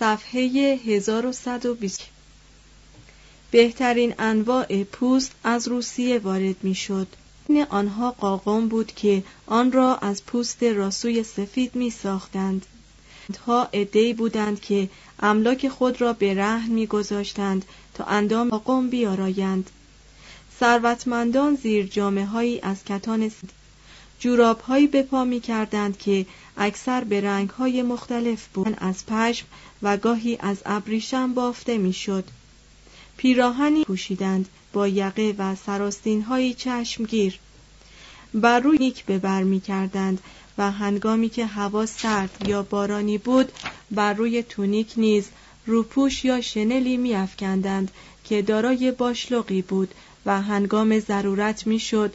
صفحه 1120 بهترین انواع پوست از روسیه وارد می شد. آنها قاقم بود که آن را از پوست راسوی سفید می ساختند. ها ادهی بودند که املاک خود را به رهن می گذاشتند تا اندام قاقم بیارایند. ثروتمندان زیر جامعه هایی از کتان جوراب هایی به پا می کردند که اکثر به رنگ های مختلف بود از پشم و گاهی از ابریشم بافته می‌شد. پیراهنی پوشیدند با یقه و سراستین های چشمگیر بر روی نیک به بر می کردند و هنگامی که هوا سرد یا بارانی بود بر روی تونیک نیز روپوش یا شنلی می افکندند که دارای باشلقی بود و هنگام ضرورت می‌شد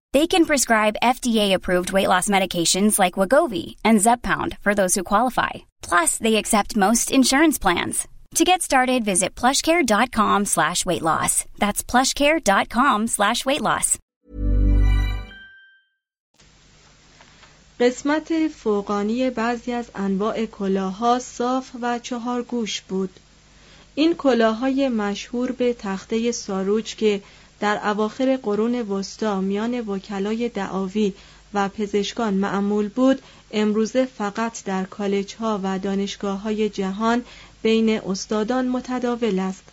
They can prescribe FDA-approved weight loss medications like Wagovi and Zepbound for those who qualify. Plus, they accept most insurance plans. To get started, visit plushcare.com slash weight loss. That's plushcare.com slash weight loss. قسمت فوقانی بعضی از انواع کلاها صاف و چهار گوش بود. این کلاهای مشهور به تخته ساروج که در اواخر قرون وسطا میان وکلای دعاوی و پزشکان معمول بود امروزه فقط در کالج ها و دانشگاه های جهان بین استادان متداول است.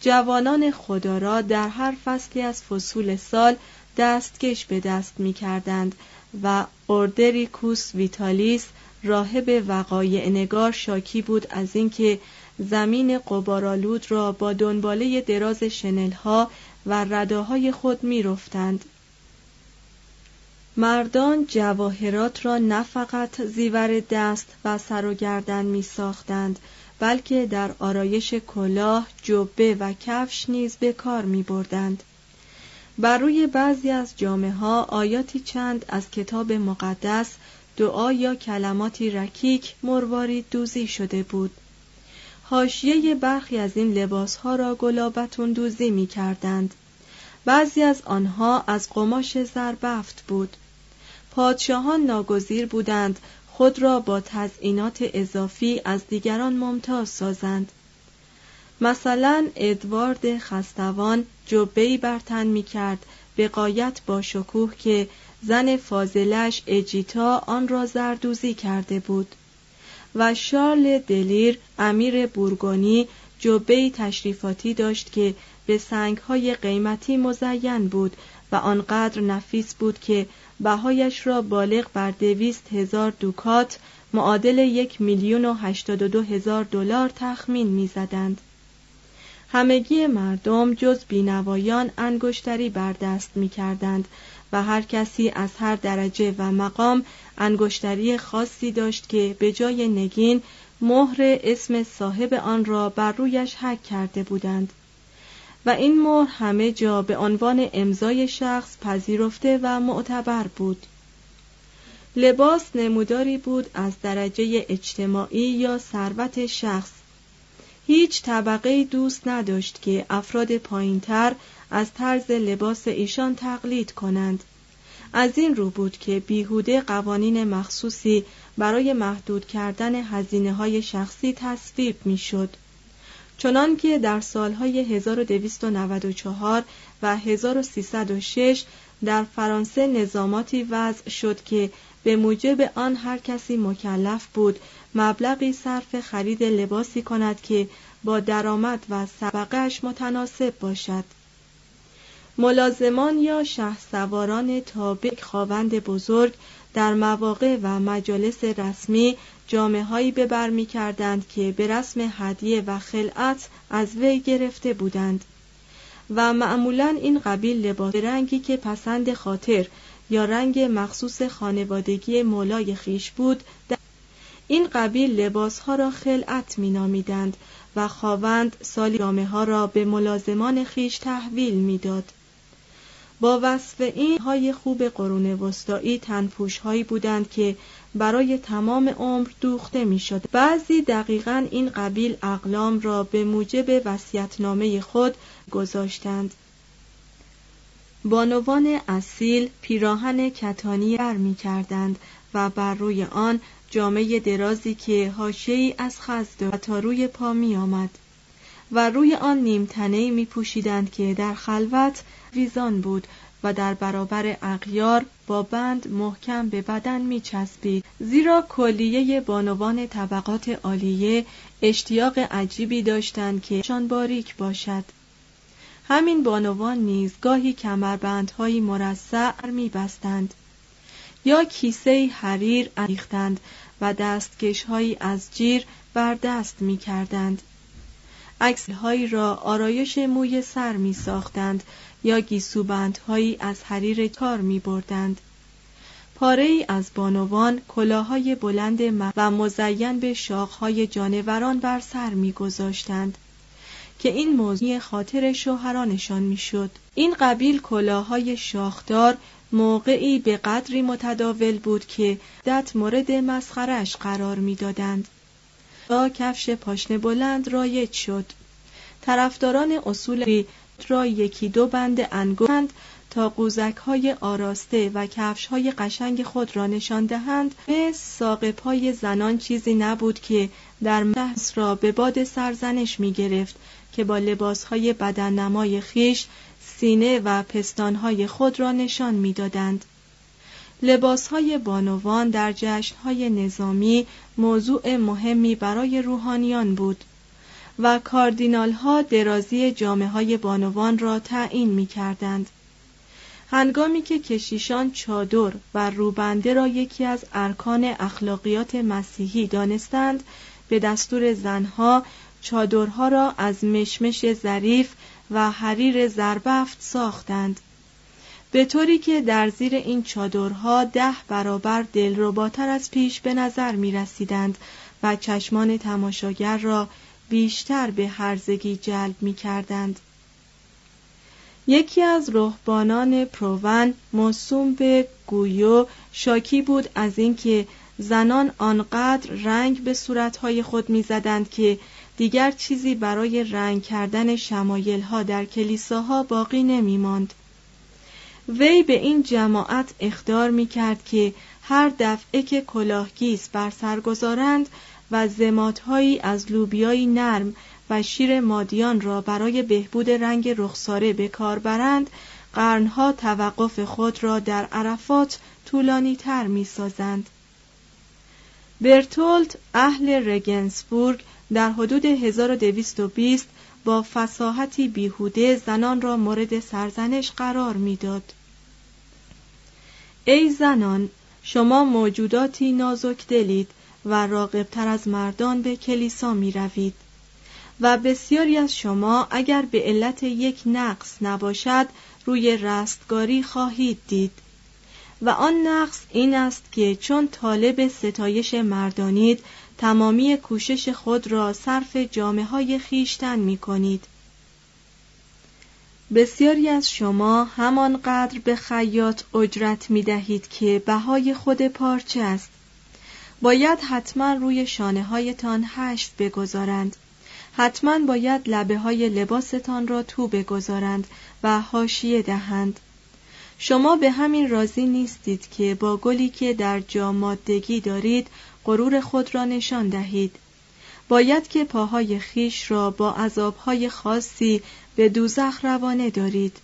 جوانان خدا را در هر فصلی از فصول سال دستکش به دست می کردند و اوردریکوس ویتالیس راهب وقایع نگار شاکی بود از اینکه زمین قبارالود را با دنباله دراز شنلها و رداهای خود می رفتند. مردان جواهرات را نه فقط زیور دست و سر و گردن می ساختند بلکه در آرایش کلاه، جبه و کفش نیز به کار می بردند. بر روی بعضی از جامعه ها آیاتی چند از کتاب مقدس دعا یا کلماتی رکیک مروارید دوزی شده بود. حاشیه برخی از این لباس ها را گلابتون دوزی می کردند. بعضی از آنها از قماش زربفت بود. پادشاهان ناگزیر بودند خود را با تزئینات اضافی از دیگران ممتاز سازند. مثلا ادوارد خستوان جبهی برتن می کرد به قایت با شکوه که زن فاضلش اجیتا آن را زردوزی کرده بود و شارل دلیر امیر بورگونی جبهی تشریفاتی داشت که به سنگهای قیمتی مزین بود و آنقدر نفیس بود که بهایش را بالغ بر دویست هزار دوکات معادل یک میلیون و هشتاد و دو هزار دلار تخمین می‌زدند. همگی مردم جز بینوایان انگشتری بر دست می کردند و هر کسی از هر درجه و مقام انگشتری خاصی داشت که به جای نگین مهر اسم صاحب آن را بر رویش حک کرده بودند. و این مهر همه جا به عنوان امضای شخص پذیرفته و معتبر بود. لباس نموداری بود از درجه اجتماعی یا ثروت شخص. هیچ طبقه دوست نداشت که افراد پایینتر از طرز لباس ایشان تقلید کنند از این رو بود که بیهوده قوانین مخصوصی برای محدود کردن هزینه های شخصی تصویب می شد. چنان که در سالهای 1294 و 1306 در فرانسه نظاماتی وضع شد که به موجب آن هر کسی مکلف بود مبلغی صرف خرید لباسی کند که با درآمد و سبقش متناسب باشد ملازمان یا شه سواران تابع خواوند بزرگ در مواقع و مجالس رسمی جامعه به بر می کردند که به رسم هدیه و خلعت از وی گرفته بودند و معمولا این قبیل لباس رنگی که پسند خاطر یا رنگ مخصوص خانوادگی مولای خیش بود این قبیل لباس ها را خلعت می نامیدند و خواوند سالی جامعه ها را به ملازمان خیش تحویل می‌داد. با وصف این های خوب قرون وسطایی تنپوش هایی بودند که برای تمام عمر دوخته می شد. بعضی دقیقا این قبیل اقلام را به موجب وسیعتنامه خود گذاشتند. بانوان اصیل پیراهن کتانی بر می کردند و بر روی آن جامعه درازی که حاشیه‌ای از خز و تا روی پا می آمد. و روی آن نیمتنه می پوشیدند که در خلوت ویزان بود و در برابر اغیار با بند محکم به بدن می چسبید زیرا کلیه بانوان طبقات عالیه اشتیاق عجیبی داشتند که شان باریک باشد. همین بانوان نیز گاهی کمربندهایی مرصع می بستند یا کیسه حریر اریختند و دستکشهایی از جیر بر دست می کردند هایی را آرایش موی سر می ساختند یا گیسوبندهایی از حریر کار می بردند. پاره ای از بانوان کلاهای بلند و مزین به شاخهای جانوران بر سر می گذاشتند که این موضوع خاطر شوهرانشان می‌شد. این قبیل کلاهای شاخدار موقعی به قدری متداول بود که دت مورد مسخرش قرار می‌دادند. با کفش پاشنه بلند رایج شد طرفداران اصول را یکی دو بند انگوشند تا قوزک های آراسته و کفش های قشنگ خود را نشان دهند به ساق پای زنان چیزی نبود که در محس را به باد سرزنش می گرفت که با لباس های بدن نمای خیش سینه و پستان های خود را نشان می دادند. لباس های بانوان در جشن های نظامی موضوع مهمی برای روحانیان بود و کاردینال ها درازی جامعه های بانوان را تعیین می کردند. هنگامی که کشیشان چادر و روبنده را یکی از ارکان اخلاقیات مسیحی دانستند به دستور زنها چادرها را از مشمش ظریف و حریر زربفت ساختند به طوری که در زیر این چادرها ده برابر دلرباتر از پیش به نظر می رسیدند و چشمان تماشاگر را بیشتر به هرزگی جلب می کردند. یکی از رهبانان پروون موسوم به گویو شاکی بود از اینکه زنان آنقدر رنگ به صورتهای خود می‌زدند که دیگر چیزی برای رنگ کردن شمایل ها در کلیساها باقی نمی ماند. وی به این جماعت اخدار می کرد که هر دفعه که کلاهگیس بر سر گذارند و زماتهایی از لوبیایی نرم و شیر مادیان را برای بهبود رنگ رخساره به کار برند قرنها توقف خود را در عرفات طولانی تر می سازند. برتولت اهل رگنسبورگ در حدود 1220 با فساحتی بیهوده زنان را مورد سرزنش قرار می‌داد. ای زنان شما موجوداتی نازک دلید و راقبتر از مردان به کلیسا می روید و بسیاری از شما اگر به علت یک نقص نباشد روی رستگاری خواهید دید و آن نقص این است که چون طالب ستایش مردانید تمامی کوشش خود را صرف جامعه های خیشتن می کنید. بسیاری از شما همانقدر به خیاط اجرت می دهید که بهای خود پارچه است. باید حتما روی شانه هایتان هشت بگذارند. حتما باید لبه های لباستان را تو بگذارند و حاشیه دهند. شما به همین راضی نیستید که با گلی که در جا مادگی دارید غرور خود را نشان دهید باید که پاهای خیش را با عذابهای خاصی به دوزخ روانه دارید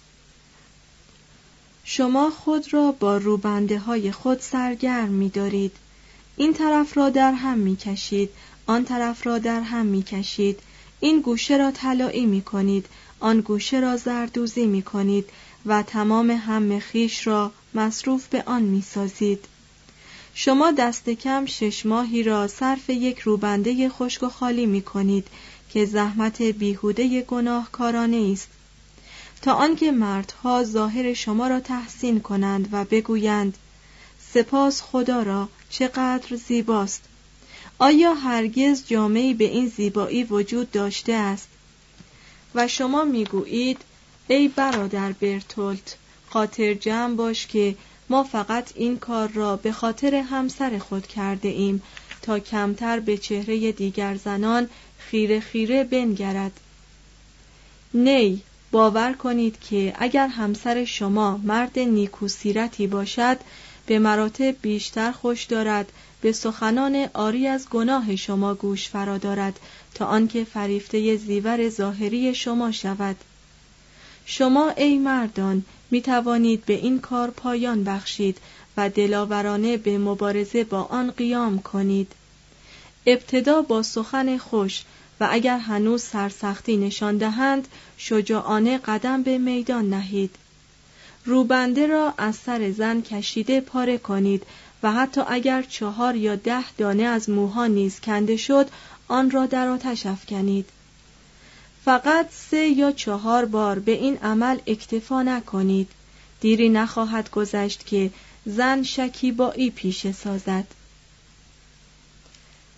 شما خود را با روبنده های خود سرگرم می دارید. این طرف را در هم می کشید آن طرف را در هم می کشید این گوشه را طلایی می کنید آن گوشه را زردوزی می کنید و تمام هم خیش را مصروف به آن می سازید. شما دست کم شش ماهی را صرف یک روبنده خشک و خالی می کنید که زحمت بیهوده گناهکارانه است. تا آنکه مردها ظاهر شما را تحسین کنند و بگویند سپاس خدا را چقدر زیباست. آیا هرگز جامعی به این زیبایی وجود داشته است؟ و شما می‌گویید ای برادر برتولت خاطر جمع باش که ما فقط این کار را به خاطر همسر خود کرده ایم تا کمتر به چهره دیگر زنان خیره خیره بنگرد. نی باور کنید که اگر همسر شما مرد نیکوسیرتی باشد به مراتب بیشتر خوش دارد به سخنان آری از گناه شما گوش فرا دارد تا آنکه فریفته زیور ظاهری شما شود. شما ای مردان می توانید به این کار پایان بخشید و دلاورانه به مبارزه با آن قیام کنید. ابتدا با سخن خوش و اگر هنوز سرسختی نشان دهند شجاعانه قدم به میدان نهید. روبنده را از سر زن کشیده پاره کنید و حتی اگر چهار یا ده دانه از موها نیز کنده شد آن را در آتش افکنید. فقط سه یا چهار بار به این عمل اکتفا نکنید دیری نخواهد گذشت که زن شکیبایی پیشه سازد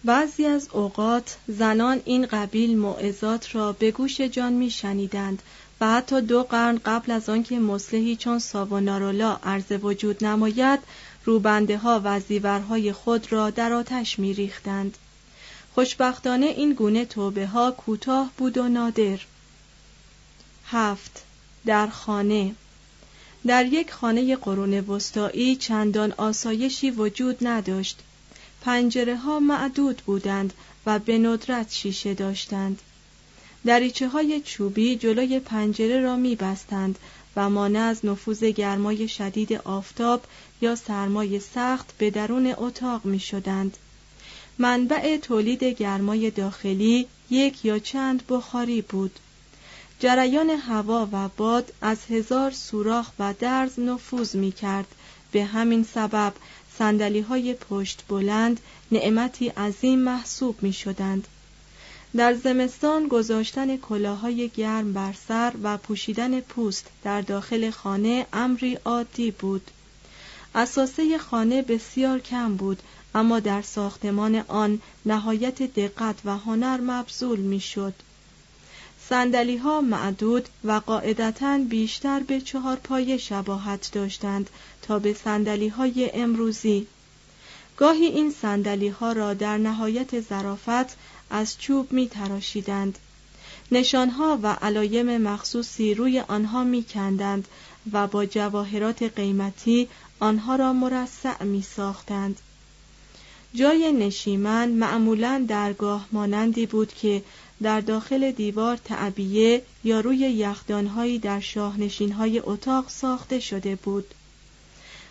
بعضی از اوقات زنان این قبیل موعظات را به گوش جان می شنیدند و حتی دو قرن قبل از آنکه مصلحی چون ساونارولا عرض وجود نماید روبنده ها و زیورهای خود را در آتش می ریختند. خوشبختانه این گونه توبه ها کوتاه بود و نادر. هفت. در خانه. در یک خانه قرون وسطایی چندان آسایشی وجود نداشت. پنجره ها معدود بودند و به ندرت شیشه داشتند. دریچه های چوبی جلوی پنجره را می بستند و مانع از نفوذ گرمای شدید آفتاب یا سرمای سخت به درون اتاق می شدند. منبع تولید گرمای داخلی یک یا چند بخاری بود جریان هوا و باد از هزار سوراخ و درز نفوذ می کرد به همین سبب سندلی های پشت بلند نعمتی عظیم محسوب می شدند. در زمستان گذاشتن کلاهای گرم بر سر و پوشیدن پوست در داخل خانه امری عادی بود. اساسه خانه بسیار کم بود اما در ساختمان آن نهایت دقت و هنر مبذول می‌شد. سندلی ها معدود و قاعدتا بیشتر به چهار پایه شباهت داشتند تا به سندلی های امروزی. گاهی این سندلی ها را در نهایت ظرافت از چوب می تراشیدند. نشانها و علایم مخصوصی روی آنها می کندند و با جواهرات قیمتی آنها را مرصع می ساختند. جای نشیمن معمولا درگاه مانندی بود که در داخل دیوار تعبیه یا روی یخدانهایی در شاهنشینهای اتاق ساخته شده بود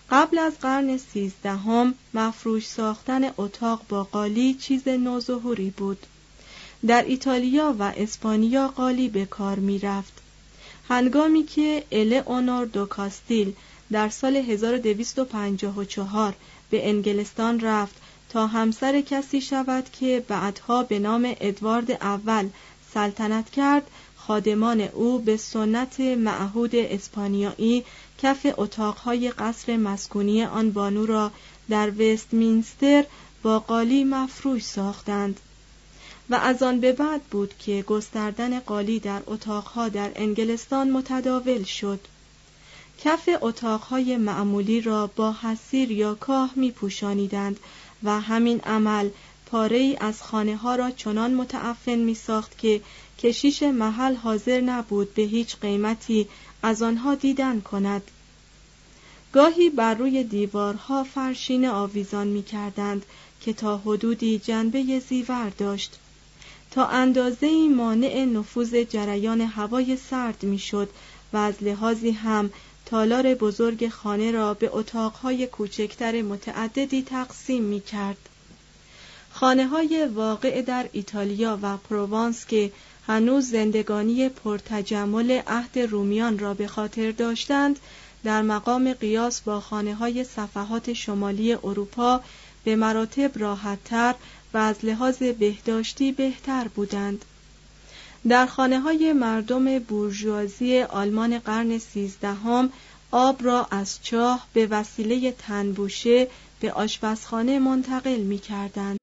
قبل از قرن سیزدهم مفروش ساختن اتاق با قالی چیز نوظهوری بود در ایتالیا و اسپانیا قالی به کار می رفت. هنگامی که اونور دو کاستیل در سال 1254 به انگلستان رفت تا همسر کسی شود که بعدها به نام ادوارد اول سلطنت کرد خادمان او به سنت معهود اسپانیایی کف اتاقهای قصر مسکونی آن بانو را در وستمینستر با قالی مفروش ساختند. و از آن به بعد بود که گستردن قالی در اتاقها در انگلستان متداول شد. کف اتاقهای معمولی را با حسیر یا کاه می پوشانیدند و همین عمل پاره ای از خانه ها را چنان متعفن می ساخت که کشیش محل حاضر نبود به هیچ قیمتی از آنها دیدن کند. گاهی بر روی دیوارها فرشین آویزان می کردند که تا حدودی جنبه زیور داشت. تا اندازه مانع نفوذ جریان هوای سرد می‌شد و از لحاظی هم تالار بزرگ خانه را به اتاقهای کوچکتر متعددی تقسیم می کرد. خانه های واقع در ایتالیا و پروانس که هنوز زندگانی پرتجمل عهد رومیان را به خاطر داشتند در مقام قیاس با خانه های صفحات شمالی اروپا به مراتب راحتتر و از لحاظ بهداشتی بهتر بودند در خانه های مردم بورژوازی آلمان قرن سیزدهم آب را از چاه به وسیله تنبوشه به آشپزخانه منتقل می کردند.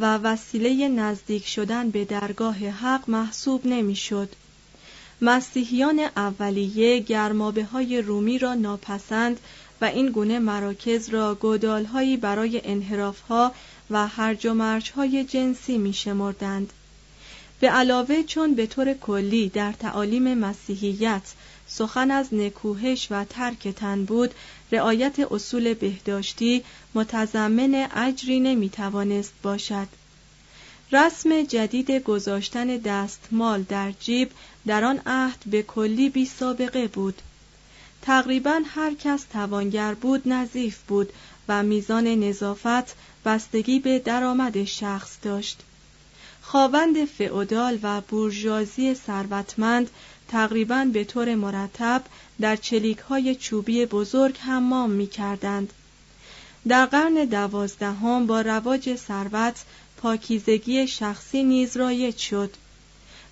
و وسیله نزدیک شدن به درگاه حق محسوب نمی‌شد. مسیحیان اولیه گرمابه های رومی را ناپسند و این گونه مراکز را گودالهایی برای انحرافها و هرج و های جنسی می شمردند. به علاوه چون به طور کلی در تعالیم مسیحیت سخن از نکوهش و ترک تن بود رعایت اصول بهداشتی متضمن اجری نمی‌توانست باشد. رسم جدید گذاشتن دستمال در جیب در آن عهد به کلی بی سابقه بود. تقریبا هر کس توانگر بود نظیف بود و میزان نظافت بستگی به درآمد شخص داشت. خاوند فئودال و بورژوازی ثروتمند تقریبا به طور مرتب در چلیک های چوبی بزرگ حمام می کردند. در قرن دوازدهم با رواج ثروت پاکیزگی شخصی نیز رایج شد.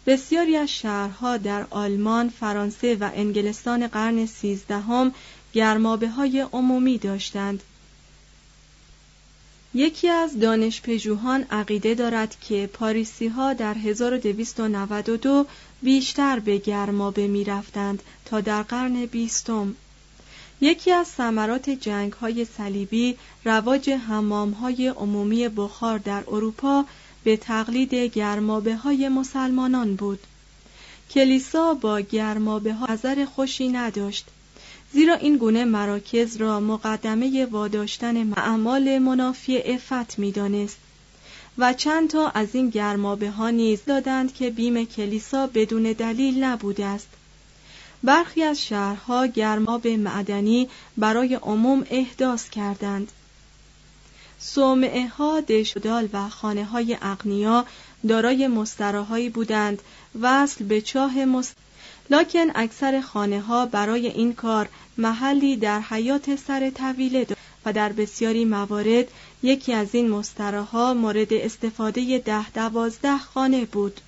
بسیاری از شهرها در آلمان، فرانسه و انگلستان قرن سیزدهم گرمابه های عمومی داشتند. یکی از دانشپژوهان عقیده دارد که پاریسی ها در 1292 بیشتر به گرمابه می رفتند تا در قرن بیستم. یکی از ثمرات جنگ های صلیبی رواج حمام های عمومی بخار در اروپا به تقلید گرمابه های مسلمانان بود. کلیسا با گرمابه ها نظر خوشی نداشت زیرا این گونه مراکز را مقدمه واداشتن معمال منافی افت می دانست و چند تا از این گرمابه ها نیز دادند که بیم کلیسا بدون دلیل نبوده است. برخی از شهرها گرماب معدنی برای عموم احداث کردند. صومعه ها دشدال و خانه های اغنیا دارای مستراهایی بودند وصل به چاه مست... لکن اکثر خانه ها برای این کار محلی در حیات سر طویله و در بسیاری موارد یکی از این مستراها مورد استفاده ده دوازده خانه بود.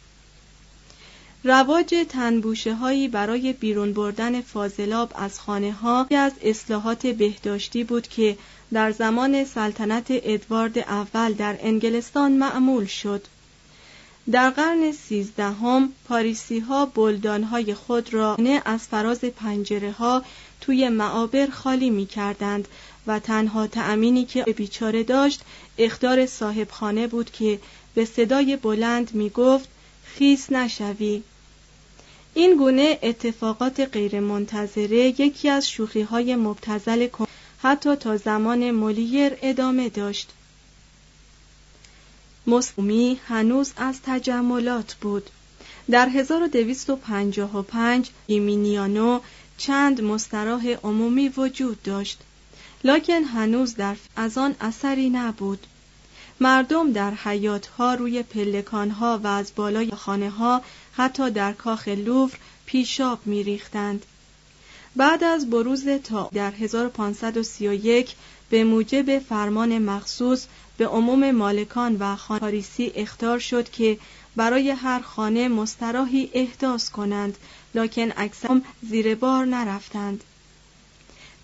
رواج تنبوشه هایی برای بیرون بردن فاضلاب از خانه ها از اصلاحات بهداشتی بود که در زمان سلطنت ادوارد اول در انگلستان معمول شد. در قرن سیزدهم پاریسی ها بلدان خود را از فراز پنجره ها توی معابر خالی می کردند و تنها تأمینی که بیچاره داشت اختار صاحب خانه بود که به صدای بلند می گفت خیس نشوی. این گونه اتفاقات غیرمنتظره یکی از شوخی های مبتزل حتی تا زمان مولیر ادامه داشت. مسلمی هنوز از تجملات بود. در 1255 ایمینیانو چند مستراح عمومی وجود داشت. لکن هنوز در از آن اثری نبود. مردم در حیاتها روی پلکانها و از بالای خانه ها حتی در کاخ لوور پیشاب میریختند. بعد از بروز تا در 1531 به موجب فرمان مخصوص به عموم مالکان و پاریسی اختار شد که برای هر خانه مستراحی احداث کنند لکن اکثر زیر بار نرفتند.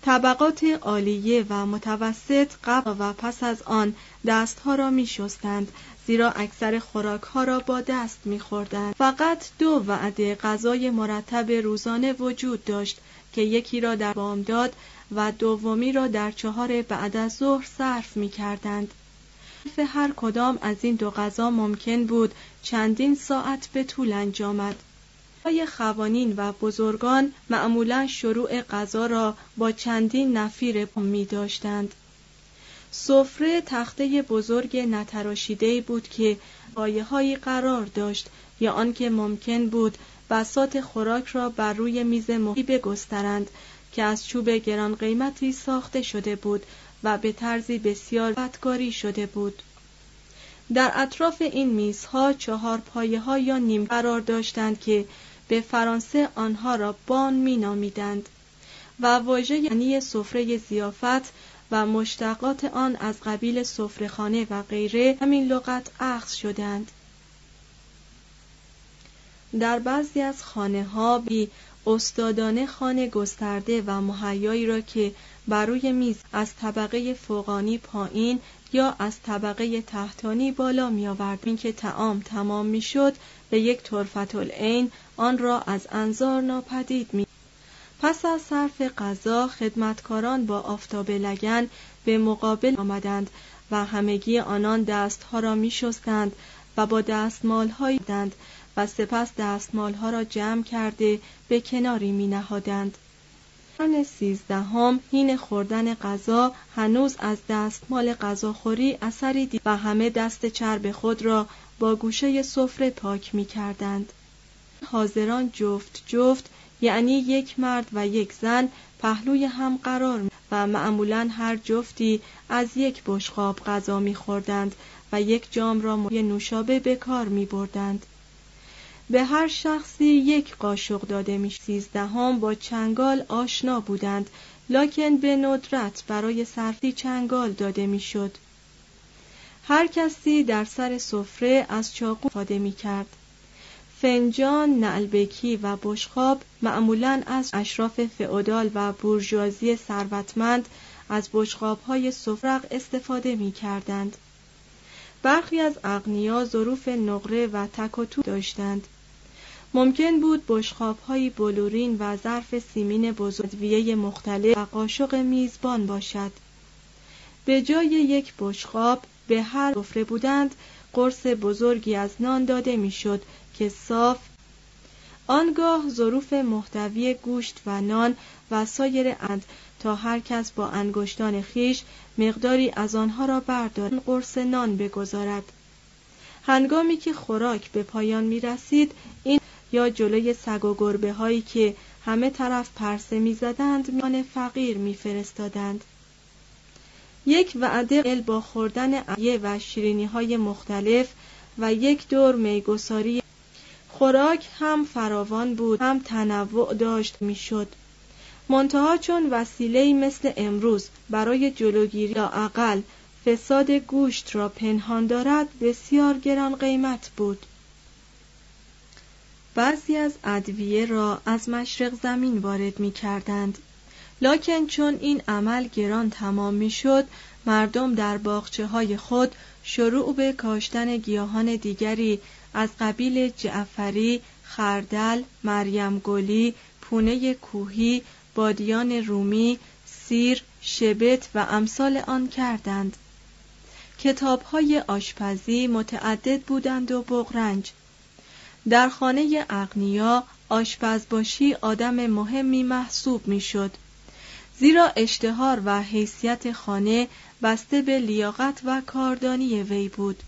طبقات عالیه و متوسط قبل و پس از آن دستها را می شستند زیرا اکثر خوراکها را با دست می خوردند. فقط دو وعده غذای مرتب روزانه وجود داشت که یکی را در بامداد و دومی را در چهار بعد از ظهر صرف می کردند. هر کدام از این دو غذا ممکن بود چندین ساعت به طول انجامد. های خوانین و بزرگان معمولا شروع غذا را با چندین نفیر می داشتند. سفره تخته بزرگ نتراشیده بود که پایه هایی قرار داشت یا آنکه ممکن بود بسات خوراک را بر روی میز محی بگسترند که از چوب گران قیمتی ساخته شده بود و به طرزی بسیار بدکاری شده بود در اطراف این میزها چهار پایه ها یا نیم قرار داشتند که به فرانسه آنها را بان می نامیدند و واژه یعنی سفره زیافت و مشتقات آن از قبیل سفرهخانه و غیره همین لغت اخذ شدند. در بعضی از خانه ها بی استادانه خانه گسترده و مهیایی را که بر روی میز از طبقه فوقانی پایین یا از طبقه تحتانی بالا می آورد اینکه تعام تمام می شد به یک طرفت العین آن را از انظار ناپدید می پس از صرف غذا خدمتکاران با آفتاب لگن به مقابل آمدند و همگی آنان دستها را می شستند و با دستمال دند و سپس دستمالها را جمع کرده به کناری می نهادند. قرن سیزدهم هین خوردن غذا هنوز از دستمال غذاخوری اثری دید و همه دست چرب خود را با گوشه سفره پاک می کردند. حاضران جفت جفت یعنی یک مرد و یک زن پهلوی هم قرار و معمولا هر جفتی از یک بشقاب غذا میخوردند و یک جام را موی نوشابه به کار می بردند. به هر شخصی یک قاشق داده می سیزدهم با چنگال آشنا بودند لکن به ندرت برای صرفی چنگال داده می‌شد. هر کسی در سر سفره از چاقو فاده می کرد. فنجان، نعلبکی و بشخاب معمولا از اشراف فئودال و بورژوازی ثروتمند از بشخاب های سفرق استفاده می کردند. برخی از اغنیا ظروف نقره و تکوتو داشتند. ممکن بود بشخاب های بلورین و ظرف سیمین بزرگویه مختلف و قاشق میزبان باشد. به جای یک بشخاب به هر سفره بودند قرص بزرگی از نان داده می‌شد که صاف آنگاه ظروف محتوی گوشت و نان و سایر اند تا هر کس با انگشتان خیش مقداری از آنها را بردارد قرص نان بگذارد هنگامی که خوراک به پایان می رسید این یا جلوی سگ و گربه هایی که همه طرف پرسه می زدند میان فقیر می فرستادند. یک وعده ال با خوردن عیه و شیرینی های مختلف و یک دور میگساری. خوراک هم فراوان بود هم تنوع داشت می‌شد. منتها چون وسیله مثل امروز برای جلوگیری یا اقل فساد گوشت را پنهان دارد بسیار گران قیمت بود. بعضی از ادویه را از مشرق زمین وارد می کردند لکن چون این عمل گران تمام می شد مردم در باغچه های خود شروع به کاشتن گیاهان دیگری از قبیل جعفری، خردل، مریم گلی، پونه کوهی، بادیان رومی، سیر، شبت و امثال آن کردند. کتاب های آشپزی متعدد بودند و بغرنج. در خانه اغنیا آشپز باشی آدم مهمی محسوب می‌شد. زیرا اشتهار و حیثیت خانه بسته به لیاقت و کاردانی وی بود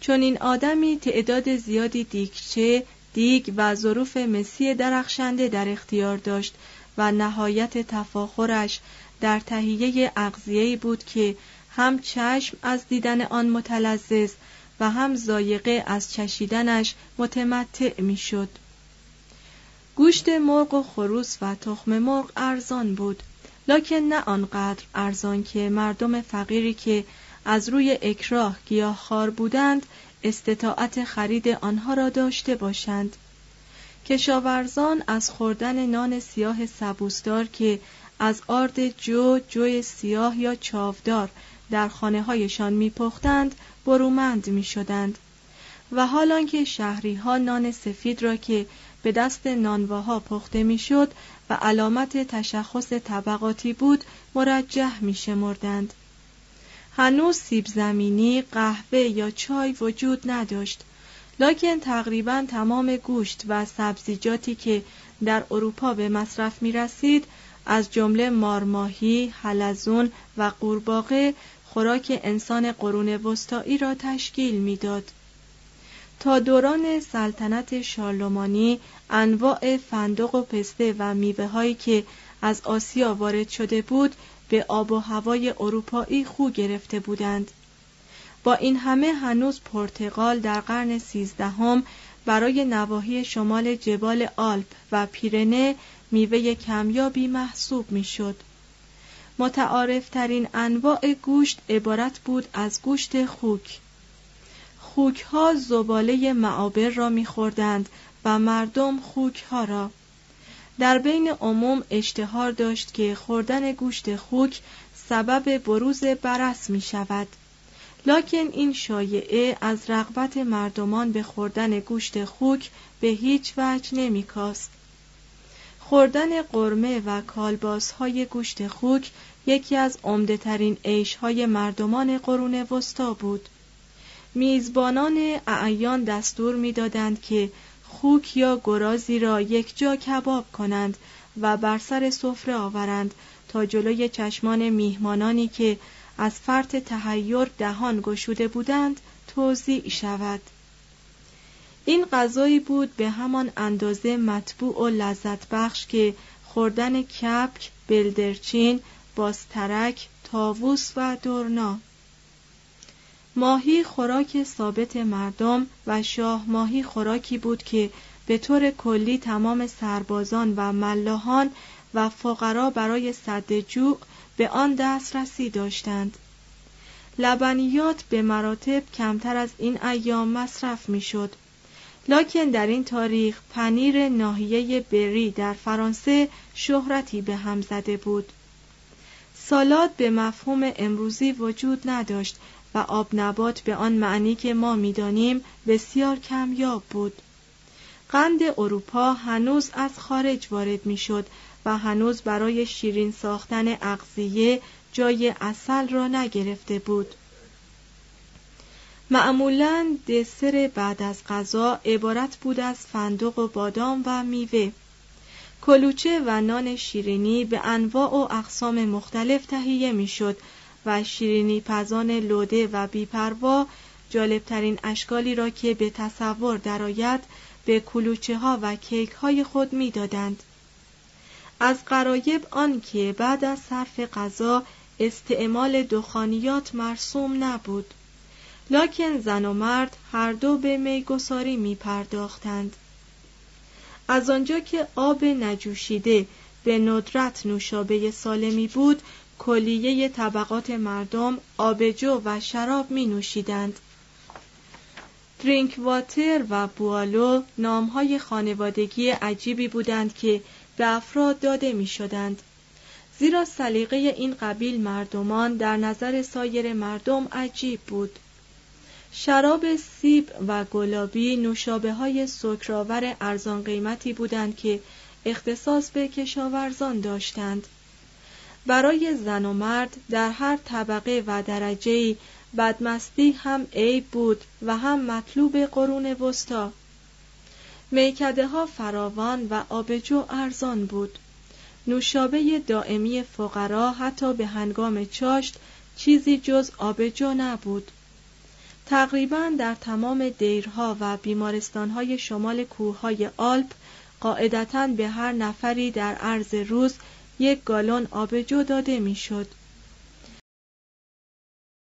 چون این آدمی تعداد زیادی دیگچه دیگ و ظروف مسی درخشنده در اختیار داشت و نهایت تفاخرش در تهیه اغذیه‌ای بود که هم چشم از دیدن آن متلذذ و هم زایقه از چشیدنش متمتع می‌شد. گوشت مرغ و خروس و تخم مرغ ارزان بود لکن نه آنقدر ارزان که مردم فقیری که از روی اکراه گیاهخوار بودند استطاعت خرید آنها را داشته باشند. کشاورزان از خوردن نان سیاه سبوسدار که از آرد جو جو سیاه یا چاودار در خانه هایشان می پختند برومند می شدند و حالان که شهری نان سفید را که به دست نانواها پخته می‌شد و علامت تشخص طبقاتی بود مرجح می شمردند. هنوز سیب زمینی، قهوه یا چای وجود نداشت لکن تقریبا تمام گوشت و سبزیجاتی که در اروپا به مصرف می رسید از جمله مارماهی، حلزون و قورباغه خوراک انسان قرون وسطایی را تشکیل می‌داد. تا دوران سلطنت شارلمانی انواع فندق و پسته و میوه هایی که از آسیا وارد شده بود به آب و هوای اروپایی خو گرفته بودند با این همه هنوز پرتغال در قرن سیزدهم برای نواحی شمال جبال آلپ و پیرنه میوه کمیابی محسوب می‌شد. متعارفترین انواع گوشت عبارت بود از گوشت خوک خوک ها زباله معابر را میخوردند و مردم خوک ها را. در بین عموم اشتهار داشت که خوردن گوشت خوک سبب بروز برس می شود لکن این شایعه از رغبت مردمان به خوردن گوشت خوک به هیچ وجه نمی کاست. خوردن قرمه و کالباسهای گوشت خوک یکی از عمدهترین عیشهای مردمان قرون وسطا بود. میزبانان اعیان دستور می‌دادند که خوک یا گرازی را یک جا کباب کنند و بر سر سفره آورند تا جلوی چشمان میهمانانی که از فرط تهیر دهان گشوده بودند توضیع شود. این غذایی بود به همان اندازه مطبوع و لذت بخش که خوردن کپک، بلدرچین، باسترک، تاووس و دورنا ماهی خوراک ثابت مردم و شاه ماهی خوراکی بود که به طور کلی تمام سربازان و ملاحان و فقرا برای صد جوع به آن دسترسی داشتند. لبنیات به مراتب کمتر از این ایام مصرف می‌شد. لکن در این تاریخ پنیر ناحیه بری در فرانسه شهرتی به هم زده بود. سالاد به مفهوم امروزی وجود نداشت و آب نبات به آن معنی که ما می‌دانیم بسیار کمیاب بود. قند اروپا هنوز از خارج وارد می‌شد و هنوز برای شیرین ساختن اغذیه جای اصل را نگرفته بود. معمولا دسر بعد از غذا عبارت بود از فندق و بادام و میوه. کلوچه و نان شیرینی به انواع و اقسام مختلف تهیه می‌شد و شیرینی پزان لوده و بیپروا جالبترین اشکالی را که به تصور درآید به کلوچه ها و کیک های خود می‌دادند. از قرایب آن که بعد از صرف غذا استعمال دخانیات مرسوم نبود لکن زن و مرد هر دو به میگساری می پرداختند. از آنجا که آب نجوشیده به ندرت نوشابه سالمی بود کلیه طبقات مردم آبجو و شراب می نوشیدند. درینک واتر و بوالو نامهای خانوادگی عجیبی بودند که به افراد داده می شدند. زیرا سلیقه این قبیل مردمان در نظر سایر مردم عجیب بود. شراب سیب و گلابی نوشابه های سکرآور ارزان قیمتی بودند که اختصاص به کشاورزان داشتند. برای زن و مرد در هر طبقه و درجه بدمستی هم عیب بود و هم مطلوب قرون وسطا. میکده ها فراوان و آبجو ارزان بود. نوشابه دائمی فقرا حتی به هنگام چاشت چیزی جز آبجو نبود. تقریبا در تمام دیرها و بیمارستانهای شمال کوههای آلپ قاعدتا به هر نفری در عرض روز یک گالون آبجو داده می‌شد.